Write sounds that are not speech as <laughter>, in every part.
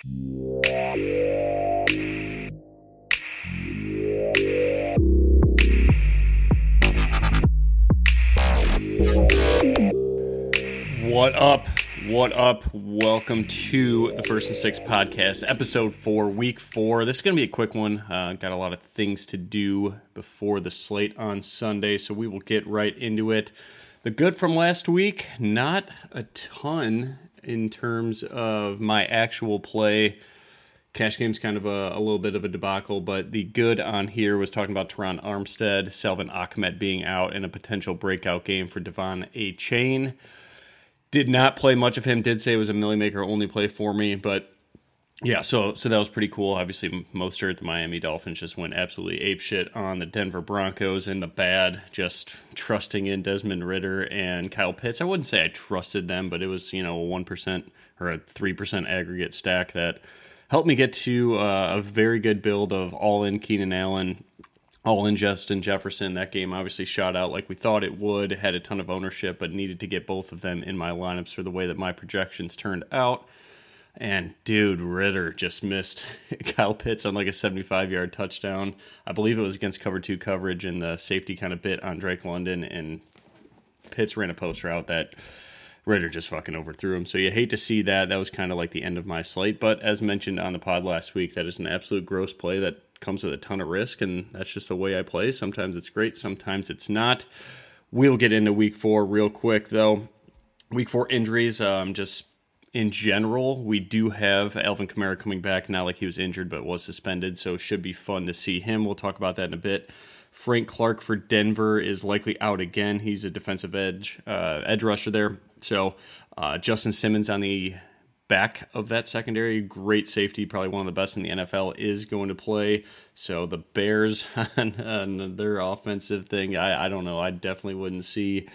What up? What up? Welcome to the First and Stix podcast, episode four, week four. This is going to be a quick one. Uh, got a lot of things to do before the slate on Sunday, so we will get right into it. The good from last week, not a ton in terms of my actual play. Cash game's kind of a, a, little bit of a debacle, but the good on here was talking about Terron Armstead, Salvon Ahmed being out, and a potential breakout game for De'Von Achane. Did not play much of him. Did say it was a Milly Maker only play for me, but yeah, so so that was pretty cool. Obviously, Mostert, the Miami Dolphins just went absolutely ape shit on the Denver Broncos in the bad, just trusting in Desmond Ridder and Kyle Pitts. I wouldn't say I trusted them, but it was you know a one percent or a three percent aggregate stack that helped me get to uh, a very good build of all in Keenan Allen, all in Justin Jefferson. That game obviously shot out like we thought it would, had a ton of ownership, but needed to get both of them in my lineups for the way that my projections turned out. And dude, Ridder just missed <laughs> Kyle Pitts on like a 75 yard touchdown. I believe it was against cover two coverage, and the safety kind of bit on Drake London, and Pitts ran a post route that Ridder just fucking overthrew him. So you hate to see that. That was kind of like the end of my slate. But as mentioned on the pod last week, that is an absolute gross play that comes with a ton of risk, and that's just the way I play. Sometimes it's great, sometimes it's not. We'll get into week four real quick, though. Week four injuries, um, just in general, we do have Alvin Kamara coming back, not like he was injured, but was suspended, so it should be fun to see him. We'll talk about that in a bit. Frank Clark for Denver is likely out again. He's a defensive edge, uh, edge rusher there. So uh, Justin Simmons on the back of that secondary. Great safety, probably one of the best in the NFL, is going to play. So the Bears <laughs> on, on their offensive thing, I, I, don't know. I definitely wouldn't see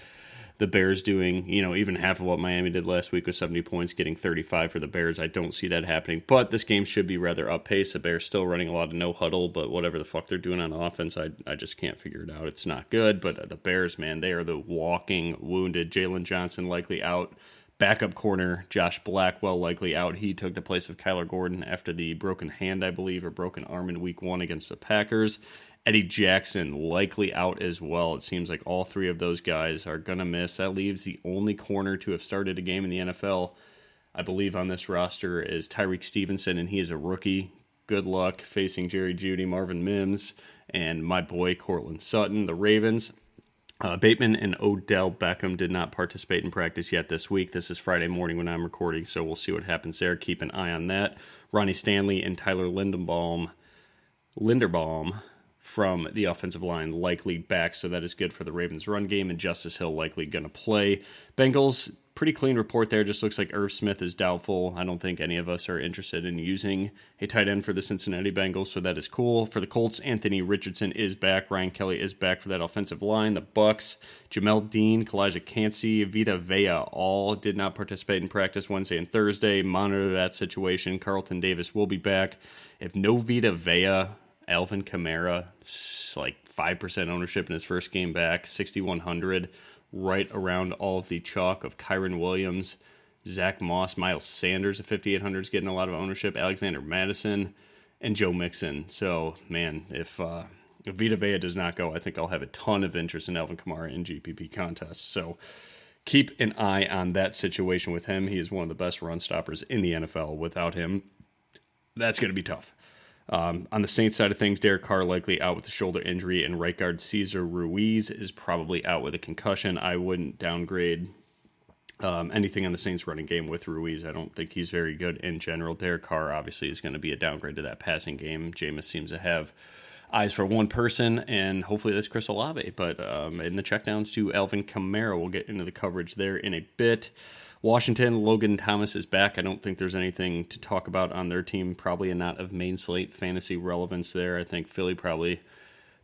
the Bears doing, you know, even half of what Miami did last week with 70 points, getting 35 for the Bears. I don't see that happening. But this game should be rather up pace. The Bears still running a lot of no huddle, but whatever the fuck they're doing on offense, I, I just can't figure it out. It's not good. But the Bears, man, they are the walking wounded. Jaylon Johnson likely out Backup corner Josh Blackwell likely out. He took the place of Kyler Gordon after the broken hand, I believe, or broken arm in week one against the Packers. Eddie Jackson likely out as well. It seems like all three of those guys are going to miss. That leaves the only corner to have started a game in the NFL, I believe, on this roster is Tyrique Stevenson, and he is a rookie. Good luck facing Jerry Jeudy, Marvin Mims, and my boy Courtland Sutton. The Ravens uh, Bateman and Odell Beckham did not participate in practice yet this week. This is Friday morning when I'm recording, so we'll see what happens there. Keep an eye on that. Ronnie Stanley and Tyler Linderbaum, Linderbaum from the offensive line likely back, so that is good for the Ravens' run game. And Justice Hill likely going to play. Bengals pretty clean report there. Just looks like Irv Smith is doubtful. I don't think any of us are interested in using a tight end for the Cincinnati Bengals, so that is cool. For the Colts, Anthony Richardson is back. Ryan Kelly is back for that offensive line. The Bucks, Jamel Dean, Calijah Kancey, Vita Vea all did not participate in practice Wednesday and Thursday. Monitor that situation. Carlton Davis will be back. If no Vita Vea, Alvin Kamara, like 5% ownership in his first game back, 6,100 right around all of the chalk of Kyren Williams, Zach Moss, Miles Sanders at 5,800 is getting a lot of ownership, Alexander Mattison, and Joe Mixon. So, man, if, uh, if Vita Vea does not go, I think I'll have a ton of interest in Alvin Kamara in GPP contests. So, keep an eye on that situation with him. He is one of the best run stoppers in the NFL. Without him, that's going to be tough. Um, on the Saints side of things, Derek Carr likely out with a shoulder injury, and right guard Cesar Ruiz is probably out with a concussion. I wouldn't downgrade um, anything on the Saints running game with Ruiz. I don't think he's very good in general. Derek Carr obviously is going to be a downgrade to that passing game. Jameis seems to have eyes for one person, and hopefully that's Chris Olave. But um, in the checkdowns to Alvin Kamara, we'll get into the coverage there in a bit. Washington, Logan Thomas is back. I don't think there's anything to talk about on their team. Probably a not of main slate fantasy relevance there. I think Philly probably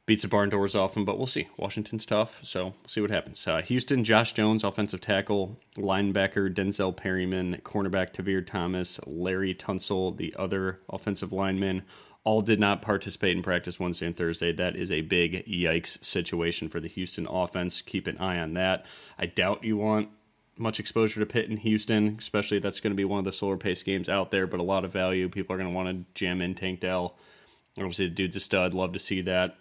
beats the barn doors off them, but we'll see. Washington's tough, so we'll see what happens. Uh, Houston, Josh Jones, offensive tackle, linebacker, Denzel Perryman, cornerback, Tavierre Thomas, Laremy Tunsil, the other offensive lineman, all did not participate in practice Wednesday and Thursday. That is a big yikes situation for the Houston offense. Keep an eye on that. I doubt you want much exposure to Pitt in Houston, especially that's going to be one of the slower paced games out there, but a lot of value. People are going to want to jam in Tank Dell. Obviously, the dude's a stud. Love to see that.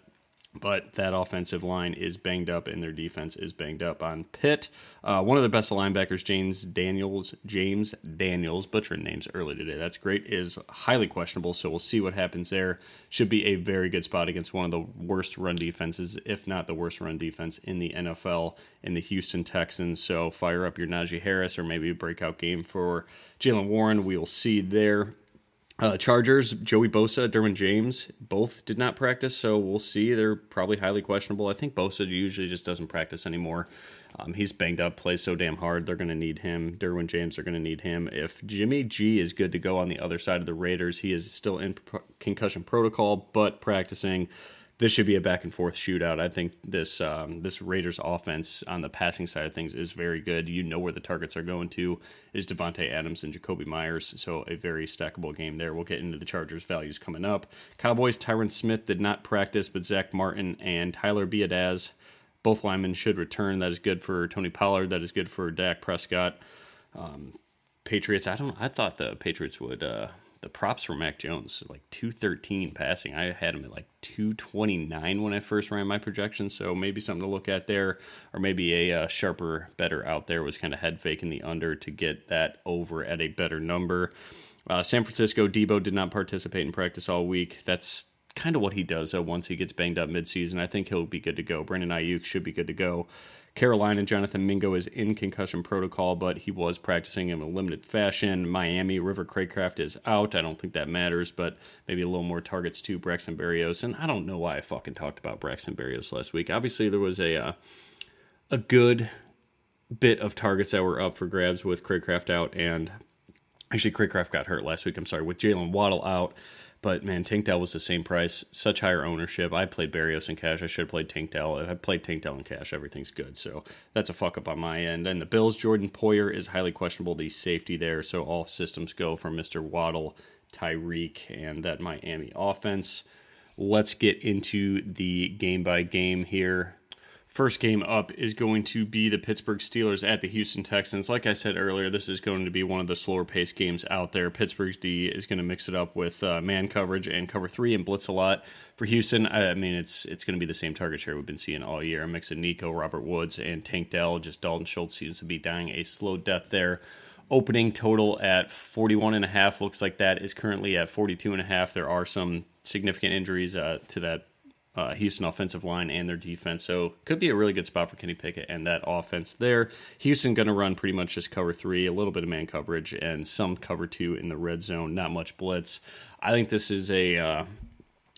But that offensive line is banged up, and their defense is banged up on Pitt. Uh, one of the best linebackers, James Daniels, James Daniels, butchering names early today. That's great. Is highly questionable, so we'll see what happens there. Should be a very good spot against one of the worst run defenses, if not the worst run defense in the NFL, in the Houston Texans. So fire up your Najee Harris or maybe a breakout game for Jaylen Warren. We will see there. Uh, Chargers, Joey Bosa, Derwin James, both did not practice, so we'll see. They're probably highly questionable. I think Bosa usually just doesn't practice anymore. Um, he's banged up, plays so damn hard. They're going to need him. Derwin James are going to need him. If Jimmy G is good to go on the other side of the Raiders, he is still in concussion protocol, but practicing this should be a back and forth shootout. I think this um, this Raiders offense on the passing side of things is very good. You know where the targets are going to is Davante Adams and Jakobi Meyers, so a very stackable game there. We'll get into the Chargers values coming up. Cowboys Tyron Smith did not practice, but Zach Martin and Tyler Biadasz, both linemen should return. That is good for Tony Pollard. That is good for Dak Prescott. Um, Patriots. I don't. I thought the Patriots would. Uh, the props for Mac Jones, like 213 passing. I had him at like 229 when I first ran my projections, so maybe something to look at there, or maybe a uh, sharper, better out there was kind of head faking the under to get that over at a better number. Uh, San Francisco, Debo did not participate in practice all week. That's kind of what he does though once he gets banged up midseason. I think he'll be good to go. Brandon Aiyuk should be good to go. Carolina, Jonathan Mingo is in concussion protocol, but he was practicing in a limited fashion. Miami, River Cracraft is out. I don't think that matters, but maybe a little more targets to Braxton Berrios. And I don't know why I fucking talked about Braxton Berrios last week. Obviously, there was a uh, a good bit of targets that were up for grabs with Cracraft out, and actually Cracraft got hurt last week. I'm sorry, with Jalen Waddle out. But man, Tank Dell was the same price, such higher ownership. I played Berrios in cash. I should have played Tank Dell. If I played Tank Dell in cash, everything's good. So that's a fuck up on my end. And the Bills, Jordan Poyer is highly questionable. The safety there. So all systems go for Mr. Waddle, Tyreek, and that Miami offense. Let's get into the game by game here. First game up is going to be the Pittsburgh Steelers at the Houston Texans. Like I said earlier, this is going to be one of the slower paced games out there. Pittsburgh's D is going to mix it up with uh, man coverage and cover three and blitz a lot. For Houston, I mean, it's it's going to be the same target share we've been seeing all year. A mix of Nico, Robert Woods, and Tank Dell. Just Dalton Schultz seems to be dying a slow death there opening total at 41 and a half looks like that is currently at 42 and a half there are some significant injuries uh, to that uh, Houston offensive line and their defense. So could be a really good spot for Kenny Pickett and that offense there. Houston going to run pretty much just cover three, a little bit of man coverage, and some cover two in the red zone. Not much blitz. I think this is a uh,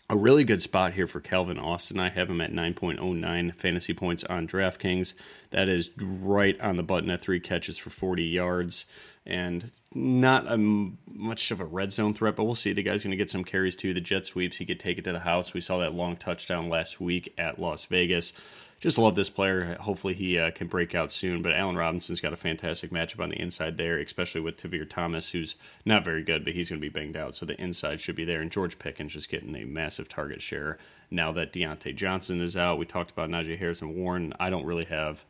a really good spot here for Calvin Austin. I have him at 9.09 fantasy points on DraftKings. That is right on the button at three catches for 40 yards and not a, much of a red zone threat, but we'll see. The guy's going to get some carries too. The jet sweeps, he could take it to the house. We saw that long touchdown last week at Las Vegas. Just love this player. Hopefully he uh, can break out soon. But Allen Robinson's got a fantastic matchup on the inside there, especially with Tavierre Thomas, who's not very good, but he's going to be banged out. So the inside should be there. And George Pickens just getting a massive target share now that Diontae Johnson is out. We talked about Najee Harris and Warren. I don't really have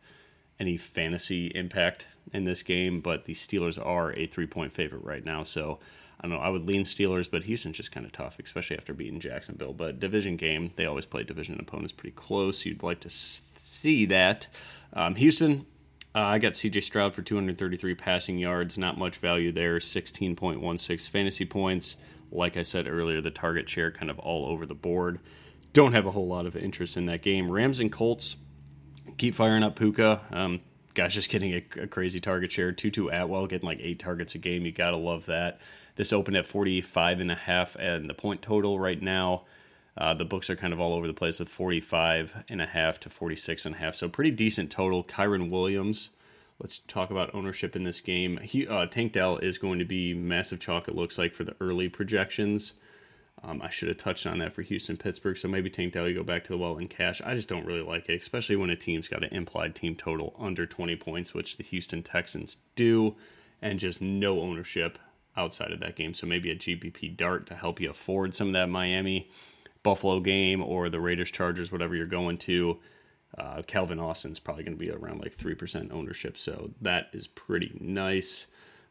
any fantasy impact in this game, but the Steelers are a three point favorite right now. So I don't know. I would lean Steelers, but Houston's just kind of tough, especially after beating Jacksonville. But division game, they always play division opponents pretty close. You'd like to see that. Um, Houston, uh, I got CJ Stroud for 233 passing yards. Not much value there. 16.16 fantasy points. Like I said earlier, the target share kind of all over the board. Don't have a whole lot of interest in that game. Rams and Colts keep firing up Puka. Um, guy's just getting a, a, crazy target share. Tutu Atwell getting like eight targets a game. You gotta love that. This opened at 45 and a half, and the point total right now. Uh, the books are kind of all over the place with 45 and a half to 46 and a half. So pretty decent total. Kyren Williams Let's talk about ownership in this game. He, uh, Tank Dell is going to be massive chalk, it looks like, for the early projections. Um, I should have touched on that for Houston Pittsburgh. So maybe Tank Dell, you go back to the well in cash. I just don't really like it, especially when a team's got an implied team total under 20 points, which the Houston Texans do, and just no ownership outside of that game. So maybe a GPP dart to help you afford some of that Miami Buffalo game or the Raiders Chargers, whatever you're going to. Uh, Calvin Austin's probably going to be around like 3% ownership. So that is pretty nice.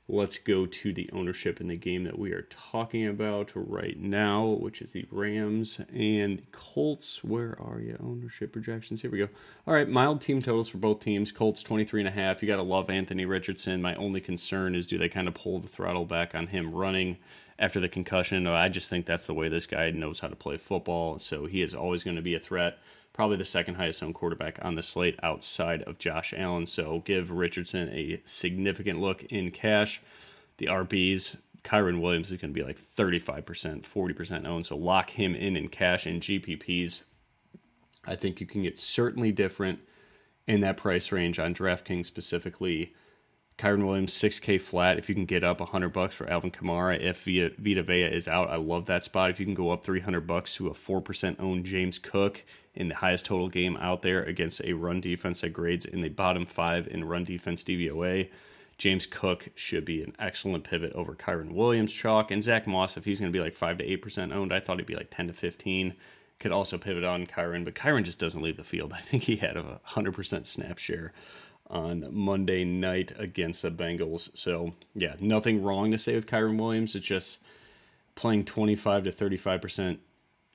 Let's go to the ownership in the game that we are talking about right now, which is the Rams and the Colts. Where are you? Ownership projections. Here we go. All right, mild team totals for both teams. Colts 23 and a half. You got to love Anthony Richardson. My only concern is do they kind of pull the throttle back on him running after the concussion? I just think that's the way this guy knows how to play football. So he is always going to be a threat probably the second highest owned quarterback on the slate outside of Josh Allen. So give Richardson a significant look in cash. The RBs, Kyren Williams is going to be like 35%, 40% owned. So lock him in in cash and GPPs. I think you can get certainly different in that price range on DraftKings specifically. Kyren Williams, 6K flat. If you can get up 100 bucks for Alvin Kamara, if Vita, Vita Vea is out, I love that spot. If you can go up 300 bucks to a 4% owned James Cook, in the highest total game out there against a run defense that grades in the bottom five in run defense DVOA. James Cook should be an excellent pivot over Kyren Williams chalk. And Zach Moss, if he's going to be like 5 to 8% owned, I thought he'd be like 10 to 15. Could also pivot on Kyren, but Kyren just doesn't leave the field. <laughs> I think he had a 100% snap share on Monday night against the Bengals. So, yeah, nothing wrong to say with Kyren Williams. It's just playing 25 to 35%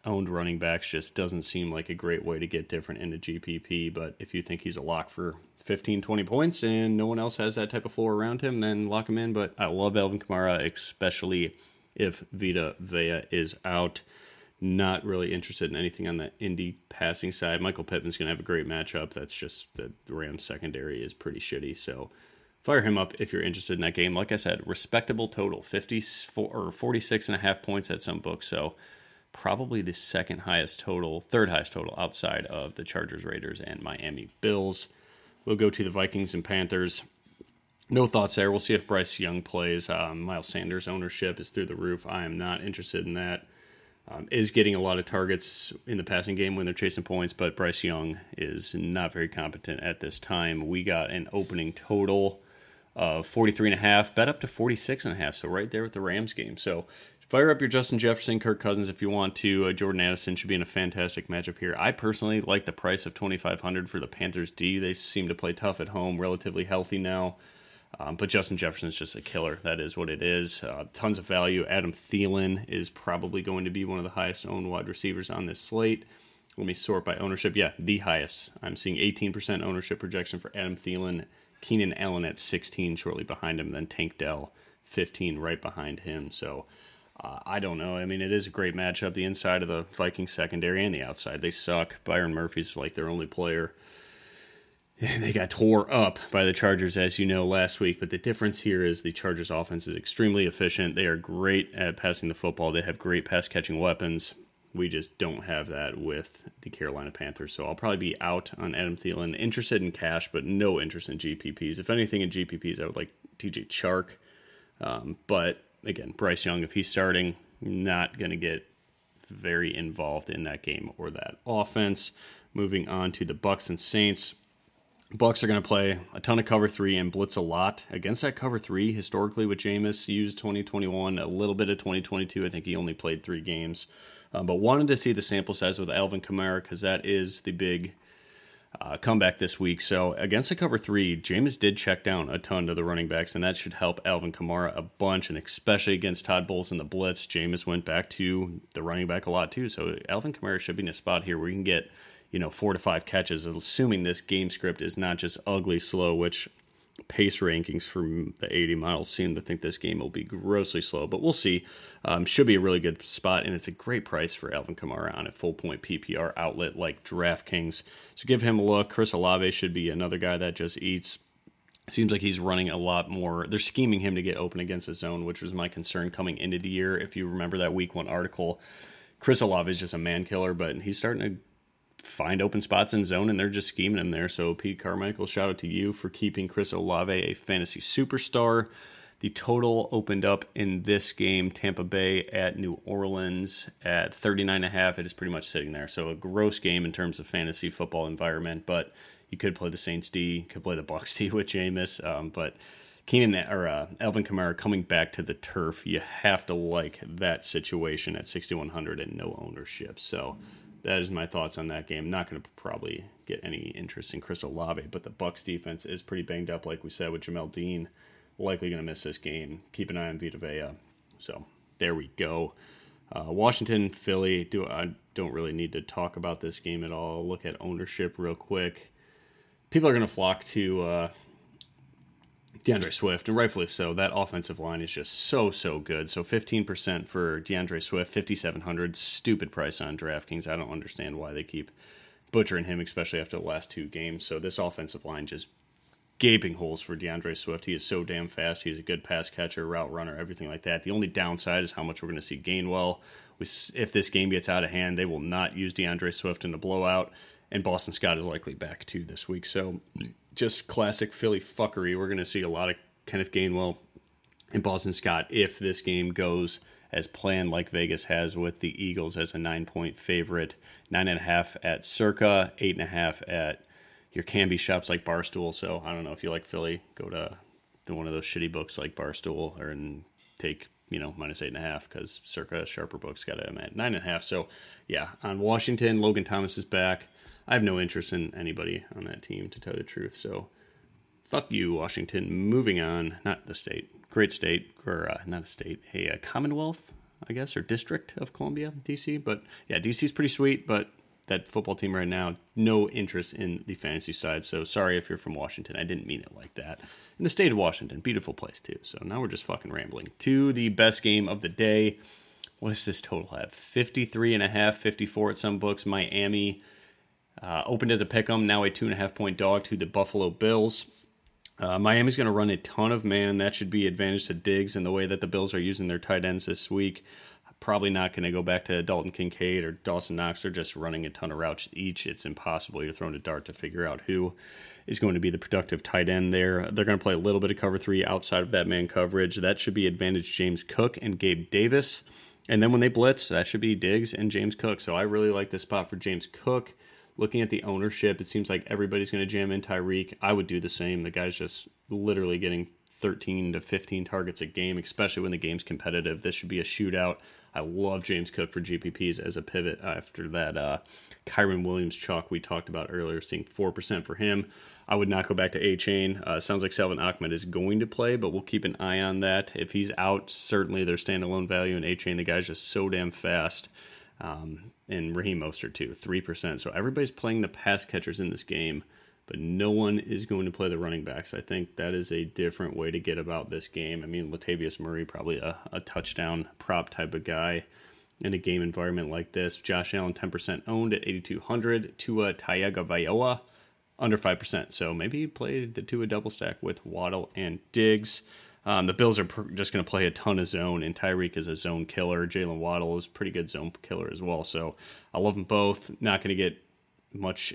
owned running backs just doesn't seem like a great way to get different into GPP. But if you think he's a lock for 15, 20 points and no one else has that type of floor around him, then lock him in. But I love Alvin Kamara, especially if Vita Vea is out. Not really interested in anything on the Indy passing side. Michael Pittman's going to have a great matchup. That's just the Rams secondary is pretty shitty. So fire him up if you're interested in that game. Like I said, respectable total 54 or 46 and a half points at some books. So probably the second highest total, third highest total outside of the Chargers, Raiders, and Miami Bills. We'll go to the Vikings and Panthers. No thoughts there. We'll see if Bryce Young plays. Um, Miles Sanders' ownership is through the roof. I am not interested in that. Um, is getting a lot of targets in the passing game when they're chasing points, but Bryce Young is not very competent at this time. We got an opening total of 43 and a half, bet up to 46 and a half, so right there with the Rams game. So Fire up your Justin Jefferson, Kirk Cousins if you want to. Uh, Jordan Addison should be in a fantastic matchup here. I personally like the price of 2500 for the Panthers D. They seem to play tough at home, relatively healthy now. Um, but Justin Jefferson is just a killer. That is what it is. Uh, tons of value. Adam Thielen is probably going to be one of the highest owned wide receivers on this slate. Let me sort by ownership. Yeah, the highest. I'm seeing 18% ownership projection for Adam Thielen. Keenan Allen at 16 shortly behind him. Then Tank Dell 15 right behind him. So uh, I don't know. I mean, it is a great matchup. The inside of the Vikings secondary and the outside, they suck. Byron Murphy's like their only player. <laughs> They got tore up by the Chargers, as you know, last week. But the difference here is the Chargers' offense is extremely efficient. They are great at passing the football. They have great pass catching weapons. We just don't have that with the Carolina Panthers. So I'll probably be out on Adam Thielen. Interested in cash, but no interest in GPPs. If anything in GPPs, I would like TJ Chark. Um, but again, Bryce Young, if he's starting, not going to get very involved in that game or that offense. Moving on to the Bucks and Saints. Bucks are going to play a ton of cover three and blitz a lot against that cover three. Historically, with Jameis used 2021, a little bit of 2022. I think he only played three games, um, but wanted to see the sample size with Alvin Kamara because that is the big uh, comeback this week. So against the cover three, Jameis did check down a ton to the running backs, and that should help Alvin Kamara a bunch, and especially against Todd Bowles in the blitz. Jameis went back to the running back a lot too. So Alvin Kamara should be in a spot here where you can get you know four to five catches, assuming this game script is not just ugly slow, which pace rankings from the 80 miles seem to think this game will be grossly slow, but we'll see. Um, should be a really good spot, and it's a great price for Alvin Kamara on a full point PPR outlet like DraftKings. So give him a look. Chris Olave should be another guy that just eats. Seems like he's running a lot more. They're scheming him to get open against his zone, which was my concern coming into the year. If you remember that week one article, Chris Olave is just a man killer, but he's starting to find open spots in zone and they're just scheming him there. So Pete Carmichael, shout out to you for keeping Chris Olave a fantasy superstar. The total opened up in this game, Tampa Bay at New Orleans at 39.5. It is pretty much sitting there. So a gross game in terms of fantasy football environment, but you could play the Saints D, could play the Bucks D <laughs> with Jameis, um, but Keenan or uh, Alvin Kamara coming back to the turf, you have to like that situation at 6100 and no ownership. So that is my thoughts on that game. Not going to probably get any interest in Chris Olave, but the Bucks defense is pretty banged up, like we said with Jamel Dean, likely going to miss this game. Keep an eye on Vita Vea. So there we go. Uh, Washington, Philly. Do I don't really need to talk about this game at all. Look at ownership real quick. People are going to flock to uh, D'Andre Swift, and rightfully so. That offensive line is just so so good. So 15% for D'Andre Swift, 5700, stupid price on DraftKings. I don't understand why they keep butchering him, especially after the last two games. So this offensive line just gaping holes for D'Andre Swift. He is so damn fast. He's a good pass catcher, route runner, everything like that. The only downside is how much we're going to see Gainwell. We, if this game gets out of hand, they will not use D'Andre Swift in a blowout, and Boston Scott is likely back too this week. So just classic Philly fuckery. We're going to see a lot of Kenneth Gainwell and Boston Scott if this game goes as planned, like Vegas has with the Eagles as a nine point favorite. Nine and a half at Circa, eight and a half at your can be shops like Barstool. So I don't know if you like Philly, go to one of those shitty books like Barstool or and take you know minus eight and a half because Circa sharper books got him at nine and a half. So yeah, on Washington, Logan Thomas is back. I have no interest in anybody on that team, to tell you the truth. So, fuck you, Washington. Moving on. Not the state. Great state, or uh, not a state, a, a Commonwealth, I guess, or District of Columbia, DC. But yeah, DC's pretty sweet, but that football team right now, no interest in the fantasy side. So sorry if you're from Washington. I didn't mean it like that. In the state of Washington, beautiful place too. So now we're just fucking rambling. To the best game of the day. What does this total have? 53 and a half, 54 at some books. Miami uh, opened as a pick 'em, now a two and a half point dog to the Buffalo Bills. Uh, Miami's going to run a ton of man. That should be advantage to Diggs and the way that the Bills are using their tight ends this week. Probably not going to go back to Dalton Kincaid or Dawson Knox. They're just running a ton of routes each. It's impossible. You're throwing a dart to figure out who is going to be the productive tight end there. They're going to play a little bit of cover three outside of that man coverage. That should be advantage James Cook and Gabe Davis. And then when they blitz, that should be Diggs and James Cook. So I really like this spot for James Cook looking at the ownership, it seems like everybody's going to jam in Tyreek. I would do the same. The guy's just literally getting 13 to 15 targets a game, especially when the game's competitive. This should be a shootout. I love James Cook for GPPs as a pivot after that uh, Kyren Williams chalk we talked about earlier, seeing 4% for him. I would not go back to Achane. Uh, sounds like Salvon Ahmed is going to play, but we'll keep an eye on that. If he's out, certainly there's standalone value in Achane. The guy's just so damn fast. Um, and Raheem Mostert too, three percent. So everybody's playing the pass catchers in this game, but no one is going to play the running backs. I think that is a different way to get about this game. I mean, Latavius Murray probably a, a touchdown prop type of guy in a game environment like this. Josh Allen ten percent owned at eighty two hundred. Tua Tagovailoa under five percent. So maybe play the Tua double stack with Waddle and Diggs. Um, the Bills are pr- just going to play a ton of zone, and Tyreek is a zone killer. Jalen Waddle is pretty good zone killer as well. So I love them both. Not going to get much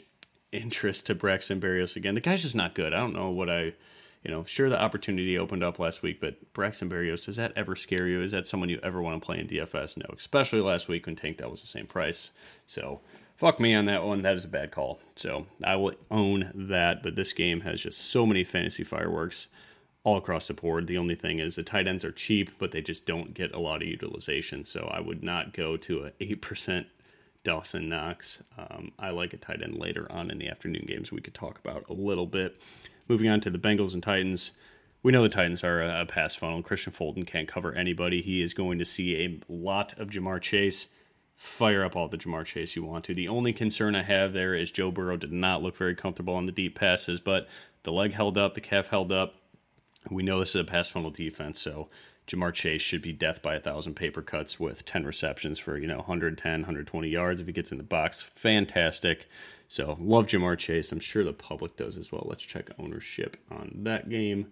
interest to Braxton Berrios again. The guy's just not good. I don't know what I, you know, sure the opportunity opened up last week, but Braxton Berrios, does that ever scare you? Is that someone you ever want to play in DFS? No, especially last week when Tank Dell was the same price. So fuck me on that one. That is a bad call. So I will own that, but this game has just so many fantasy fireworks all across the board. The only thing is the tight ends are cheap, but they just don't get a lot of utilization. So I would not go to a eight percent Dawson Knox. Um, I like a tight end later on in the afternoon games. We could talk about a little bit. Moving on to the Bengals and Titans. We know the Titans are a, a pass funnel. Kristian Fulton can't cover anybody. He is going to see a lot of Ja'Marr Chase. Fire up all the Ja'Marr Chase you want to. The only concern I have there is Joe Burrow did not look very comfortable on the deep passes, but the leg held up, the calf held up we know this is a pass funnel defense, so Ja'Marr Chase should be death by a thousand paper cuts with 10 receptions for, you know, 110, 120 yards if he gets in the box. Fantastic. So, love Ja'Marr Chase. I'm sure the public does as well. Let's check ownership on that game.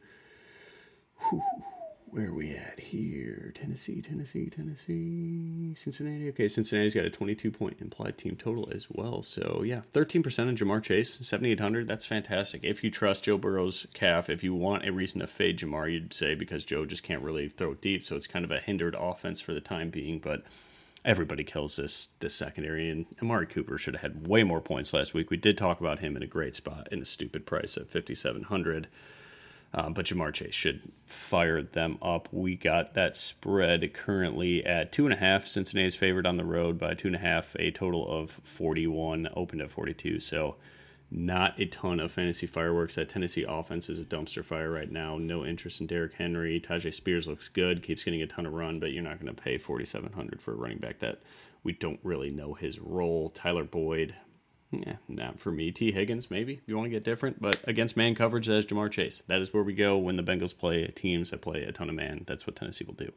Whew. Where are we at here? Tennessee, Tennessee, Tennessee, Cincinnati. Okay, Cincinnati's got a 22 point implied team total as well. So, yeah, 13% on Ja'Marr Chase, 7,800. That's fantastic. If you trust Joe Burrow's calf, if you want a reason to fade Ja'Marr, you'd say because Joe just can't really throw deep. So, it's kind of a hindered offense for the time being. But everybody kills this this secondary, and Amari Cooper should have had way more points last week. We did talk about him in a great spot in a stupid price at 5,700. Um, but Ja'Marr Chase should fire them up. We got that spread currently at two and a half. Cincinnati's favored on the road by two and a half, a total of 41, opened at 42. So, not a ton of fantasy fireworks. That Tennessee offense is a dumpster fire right now. No interest in Derrick Henry. Tyjae Spears looks good, keeps getting a ton of run, but you're not going to pay 4,700 for a running back that we don't really know his role. Tyler Boyd, yeah, not for me. Tee Higgins, maybe you want to get different, but against man coverage, that is Ja'Marr Chase. That is where we go when the Bengals play teams that play a ton of man. That's what Tennessee will do.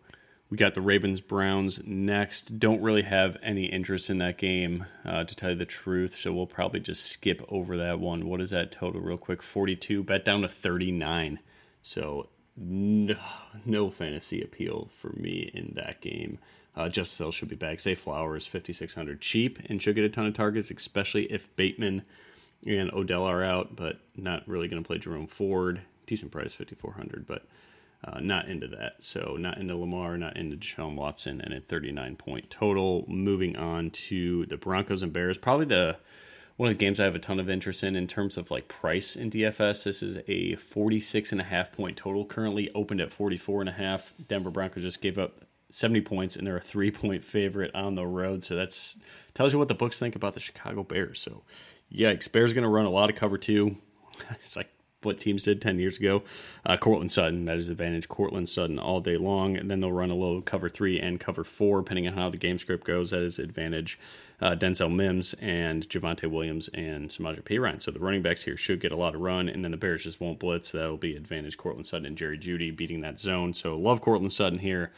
We got the Ravens Browns next. Don't really have any interest in that game, uh, to tell you the truth. So we'll probably just skip over that one. What is that total, real quick? 42, bet down to 39. So no, <sighs> no fantasy appeal for me in that game. Uh, Justice Hill should be back. Zay Flowers, 5,600 cheap and should get a ton of targets, especially if Bateman and Odell are out, but not really going to play Jerome Ford. Decent price, 5,400, but uh, not into that. So not into Lamar, not into Deshaun Watson, and a 39 point total. Moving on to the Broncos and Bears, probably the one of the games I have a ton of interest in in terms of like price in DFS. This is a 46 and a half point total, currently opened at 44 and a half. Denver Broncos just gave up 70 points and they're a three point favorite on the road. So that's tells you what the books think about the Chicago Bears. So yikes, Bears going to run a lot of cover two. <laughs> it's like what teams did 10 years ago. Uh, Courtland Sutton, that is advantage. Courtland Sutton all day long. And then they'll run a little cover three and cover four, depending on how the game script goes. That is advantage. Uh, Denzel Mims and Javonte Williams and Samaje Perine. So the running backs here should get a lot of run, and then the Bears just won't blitz. That'll be advantage Courtland Sutton and Jerry Jeudy beating that zone. So love Courtland Sutton here.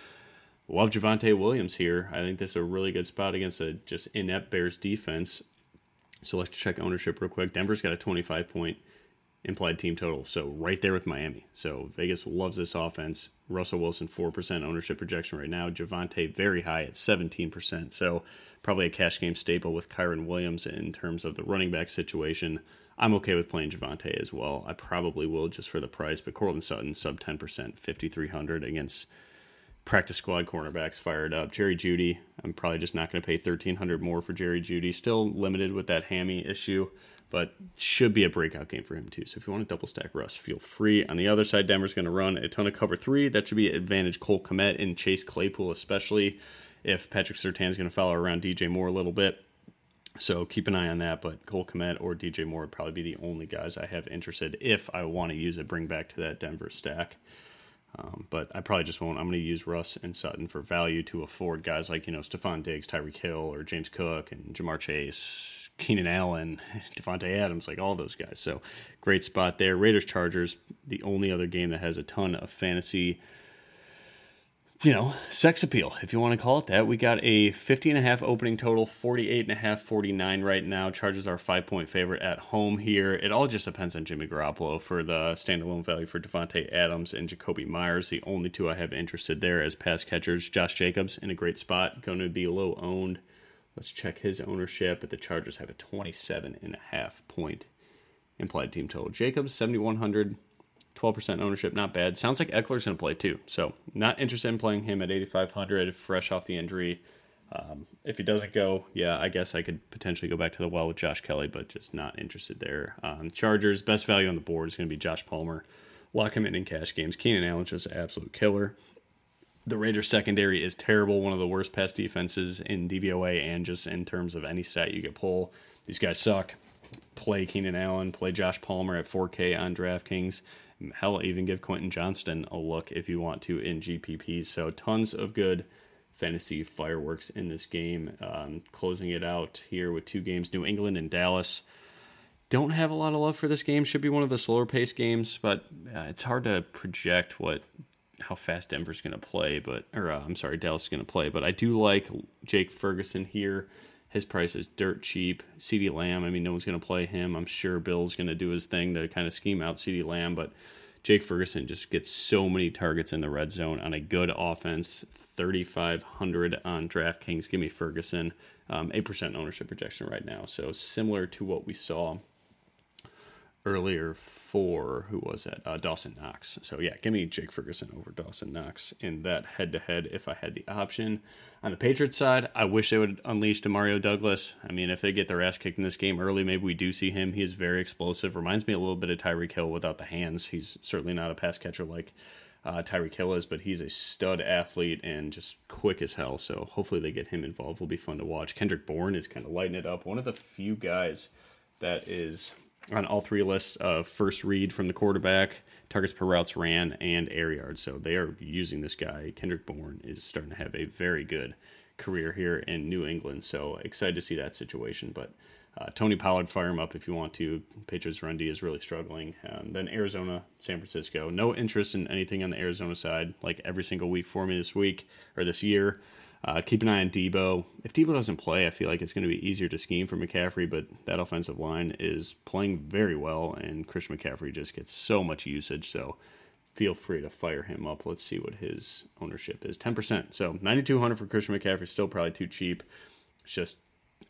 Love Javonte Williams here. I think this is a really good spot against a just inept Bears defense. So let's check ownership real quick. Denver's got a 25 point implied team total. So right there with Miami. So Vegas loves this offense. Russell Wilson, 4% ownership projection right now. Javonte very high at 17%. So probably a cash game staple with Kyren Williams in terms of the running back situation. I'm okay with playing Javonte as well. I probably will just for the price, but Courtland Sutton, sub 10%, 5,300 against practice squad cornerbacks fired up. Jerry Jeudy, I'm probably just not going to pay 1300 more for Jerry Jeudy. Still limited with that hammy issue, but should be a breakout game for him too. So if you want to double stack Russ, feel free. On the other side, Denver's going to run a ton of cover three. That should be advantage Cole Kmet and Chase Claypool, especially if Patrick Surtain is going to follow around DJ Moore a little bit. So keep an eye on that. But Cole Kmet or DJ Moore would probably be the only guys I have interested if I want to use a bring back to that Denver stack. Um, but I probably just won't. I'm going to use Russ and Sutton for value to afford guys like, you know, Stefon Diggs, Tyreek Hill, or James Cook, and Ja'Marr Chase, Keenan Allen, <laughs> Davante Adams, like all those guys. So great spot there. Raiders Chargers, the only other game that has a ton of fantasy you know, sex appeal, if you want to call it that. We got a 50 and a half opening total, 48 and a half, 49 right now. Chargers are five point favorite at home here. It all just depends on Jimmy Garoppolo for the standalone value for Davante Adams and Jakobi Meyers. The only two I have interested there as pass catchers. Josh Jacobs in a great spot, going to be low owned. Let's check his ownership. But the Chargers have a 27 and a half point implied team total. Jacobs, 7,100. 12% ownership, not bad. Sounds like Ekeler's going to play too. So, not interested in playing him at 8,500, fresh off the injury. Um, if he doesn't go, yeah, I guess I could potentially go back to the well with Josh Kelley, but just not interested there. Um, Chargers, best value on the board is going to be Josh Palmer. Lock him in in cash games. Keenan Allen's just an absolute killer. The Raiders secondary is terrible, one of the worst pass defenses in DVOA and just in terms of any stat you get pull. These guys suck. Play Keenan Allen, play Josh Palmer at 4K on DraftKings. Hell, even give Quentin Johnston a look if you want to in GPPs. So tons of good fantasy fireworks in this game. Um, closing it out here with two games: New England and Dallas. Don't have a lot of love for this game. Should be one of the slower paced games, but uh, it's hard to project what how fast Denver's going to play. But or uh, I'm sorry, Dallas is going to play. But I do like Jake Ferguson here. His price is dirt cheap. CeeDee Lamb, I mean, no one's going to play him. I'm sure Bill's going to do his thing to kind of scheme out CeeDee Lamb, but Jake Ferguson just gets so many targets in the red zone on a good offense. 3,500 on DraftKings. Give me Ferguson. Um, 8% ownership projection right now. So similar to what we saw earlier for who was that? Uh, Dawson Knox. So yeah, give me Jake Ferguson over Dawson Knox in that head to head if I had the option. On the Patriots side, I wish they would unleash Demario Douglas. I mean, if they get their ass kicked in this game early, maybe we do see him. He is very explosive. Reminds me a little bit of Tyreek Hill without the hands. He's certainly not a pass catcher like uh, Tyreek Hill is, but he's a stud athlete and just quick as hell. So hopefully they get him involved. Will be fun to watch. Kendrick Bourne is kind of lighting it up. One of the few guys that is on all three lists of first read from the quarterback, targets per routes ran, and air yards. So they are using this guy. Kendrick Bourne is starting to have a very good career here in New England. So excited to see that situation. But uh, Tony Pollard, fire him up if you want to. Patriots run D is really struggling. Um, then Arizona, San Francisco. No interest in anything on the Arizona side, like every single week for me this week or this year. Uh, keep an eye on Debo. If Debo doesn't play, I feel like it's going to be easier to scheme for McCaffrey, but that offensive line is playing very well, and Christian McCaffrey just gets so much usage. So feel free to fire him up. Let's see what his ownership is 10%. So 9,200 for Christian McCaffrey, still probably too cheap. It's just,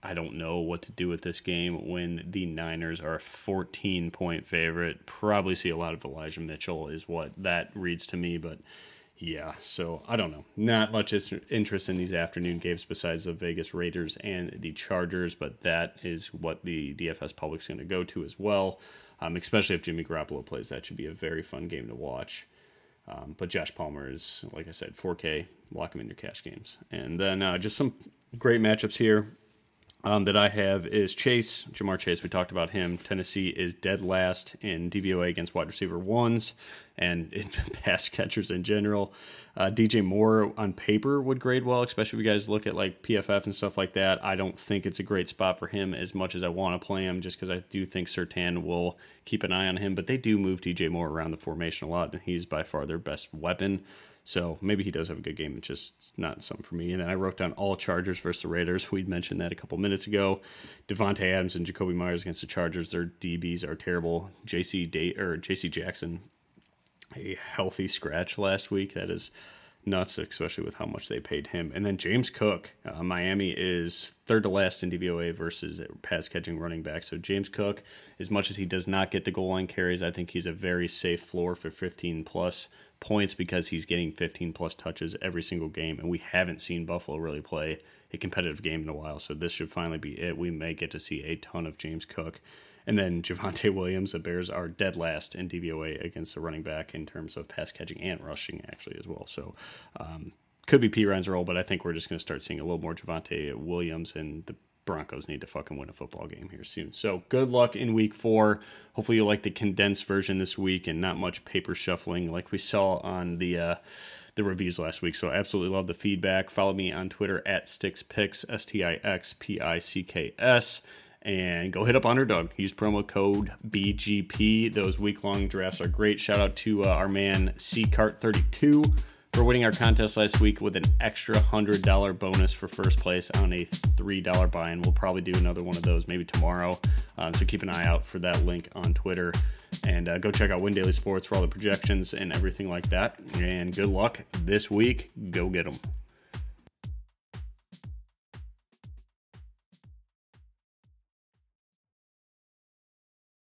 I don't know what to do with this game when the Niners are a 14 point favorite. Probably see a lot of Elijah Mitchell, is what that reads to me, but yeah, so I don't know. Not much interest in these afternoon games besides the Vegas Raiders and the Chargers, but that is what the DFS public's going to go to as well. Um, especially if Jimmy Garoppolo plays, that should be a very fun game to watch. Um, but Josh Palmer is, like I said, 4K. Lock him in your cash games. And then uh, just some great matchups here um, that I have is Chase, Ja'Marr Chase. We talked about him. Tennessee is dead last in DVOA against wide receiver ones and in <laughs> pass catchers in general. Uh, DJ Moore on paper would grade well, especially if you guys look at like PFF and stuff like that. I don't think it's a great spot for him as much as I want to play him, just because I do think Surtain will keep an eye on him. But they do move DJ Moore around the formation a lot, and he's by far their best weapon. So maybe he does have a good game. It's just not something for me. And then I wrote down all Chargers versus the Raiders. <laughs> We'd mentioned that a couple minutes ago. Davante Adams and Jakobi Meyers against the Chargers. Their DBs are terrible. JC Day or JC Jackson, a healthy scratch last week. That is nuts, especially with how much they paid him. And then James Cook, uh, Miami is third to last in DVOA versus pass catching running back. So James Cook, as much as he does not get the goal line carries, I think he's a very safe floor for 15 plus points because he's getting 15 plus touches every single game, and we haven't seen Buffalo really play a competitive game in a while. So this should finally be it. We may get to see a ton of James Cook. And then Javonte <laughs> Williams, the Bears are dead last in DVOA against the running back in terms of pass catching and rushing, actually, as well. So um, could be Perine's role, but I think we're just going to start seeing a little more Javonte Williams, and the Broncos need to fucking win a football game here soon. So good luck in week four. Hopefully you like the condensed version this week and not much paper shuffling like we saw on the uh, the reviews last week. So absolutely love the feedback. Follow me on Twitter at StixPicks, S T I X P I C K S. And go hit up Underdog. Use promo code BGP. Those week long drafts are great. Shout out to uh, our man CCart32 for winning our contest last week with an extra $100 bonus for first place on a $3 buy in. We'll probably do another one of those maybe tomorrow. Um, so keep an eye out for that link on Twitter. And uh, go check out Win Daily Sports for all the projections and everything like that. And good luck this week. Go get them.